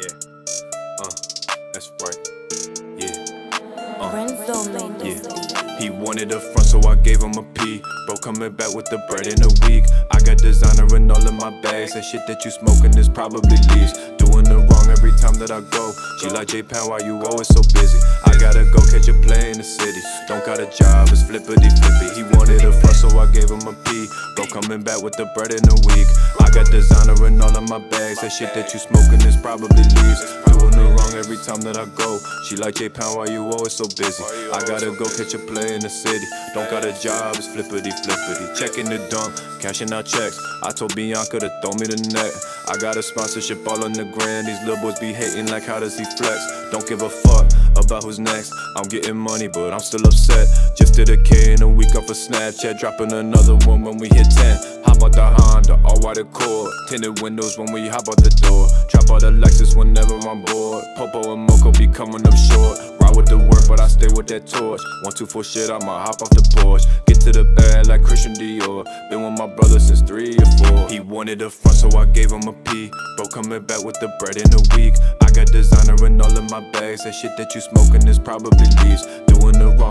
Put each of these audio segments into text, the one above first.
Yeah. Uh, that's right. Yeah. Uh, Renzo yeah. He wanted a front, so I gave him a P. Bro, coming back with the bread in a week. I got designer in all of my bags. That shit that you smoking is probably leaves. Doing the wrong every time that I go. She like J Pound, why you always so busy? I gotta go catch a plane to the city. Don't got a job, it's flippity flippy. He wanted a front, so I gave him a P. Bro, coming back with the bread in a week. I got designer in all of my bags. That shit that you smoking is probably leaves. Time that I go. She like J Pound, why you always so busy? I gotta go catch a play in the city. Don't got a job, it's flippity flippity. Checking the dump, cashing out checks. I told Bianca to throw me the net. I got a sponsorship all on the grand. These little boys be hating like how does he flex? Don't give a fuck about who's next. I'm getting money, but I'm still upset. Just did a K in a week off of Snapchat, dropping another one when we hit 10. Hop out the Honda, all white Accord. Tinted windows when we hop out the door. Drop out the Lexus whenever I'm bored. Popo and be coming up short. Ride with the work, but I stay with that torch. One, two, four shit, I'ma hop off the porch. Get to the bag like Christian Dior. Been with my brother since three or four. He wanted a front, so I gave him a P. Bro, coming back with the bread in a week. I got designer in all of my bags. That shit that you smoking is probably leaves.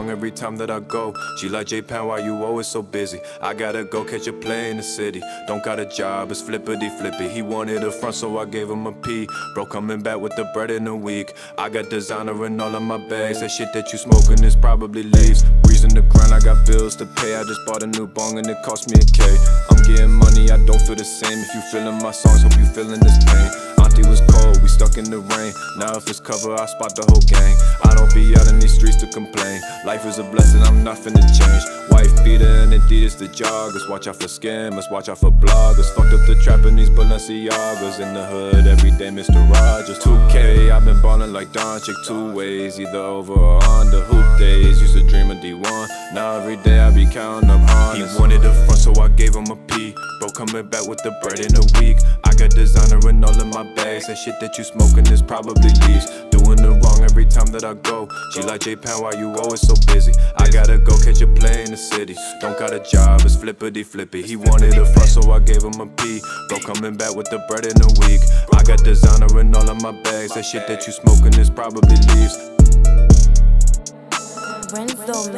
Every time that I go. She like J Pound, why you always so busy? I gotta go catch a play in the city. Don't got a job, it's flippity flippy. He wanted a front, so I gave him a P. Bro, coming back with the bread in a week. I got designer in all of my bags. That shit that you smoking is probably leaves. Reason to grind, I got bills to pay. I just bought a new bong and it cost me a K. I'm getting money, I don't feel the same. If you feeling my songs, hope you feeling this pain. Auntie was cold, we stuck in the rain. Now if it's cover, I spot the whole gang. I don't be out in these streets to complain. Life is a blessing, I'm not finna change. Wife beater and Adidas the joggers. Watch out for scammers, watch out for bloggers. Fucked up the trap in these Balenciagas. In the hood, every day, Mr. Rogers. 2K, I've been ballin' like Doncic. Two ways, either over or under. Hoop days, used to dream of D1. Now every day I be counting up hundreds. He wanted a front, so I gave him a P. Bro, coming back with the bread in a week. I got designer in my bags. That shit that you smoking is probably leaves. Doing the wrong every time that I go. She like J Pound, why you always so busy? I gotta go catch a play in the city. Don't got a job, it's flippity flippy. He wanted a front, so I gave him a P. Bro, coming back with the bread in a week. I got designer in all of my bags. That shit that you smoking is probably leaves. Renzo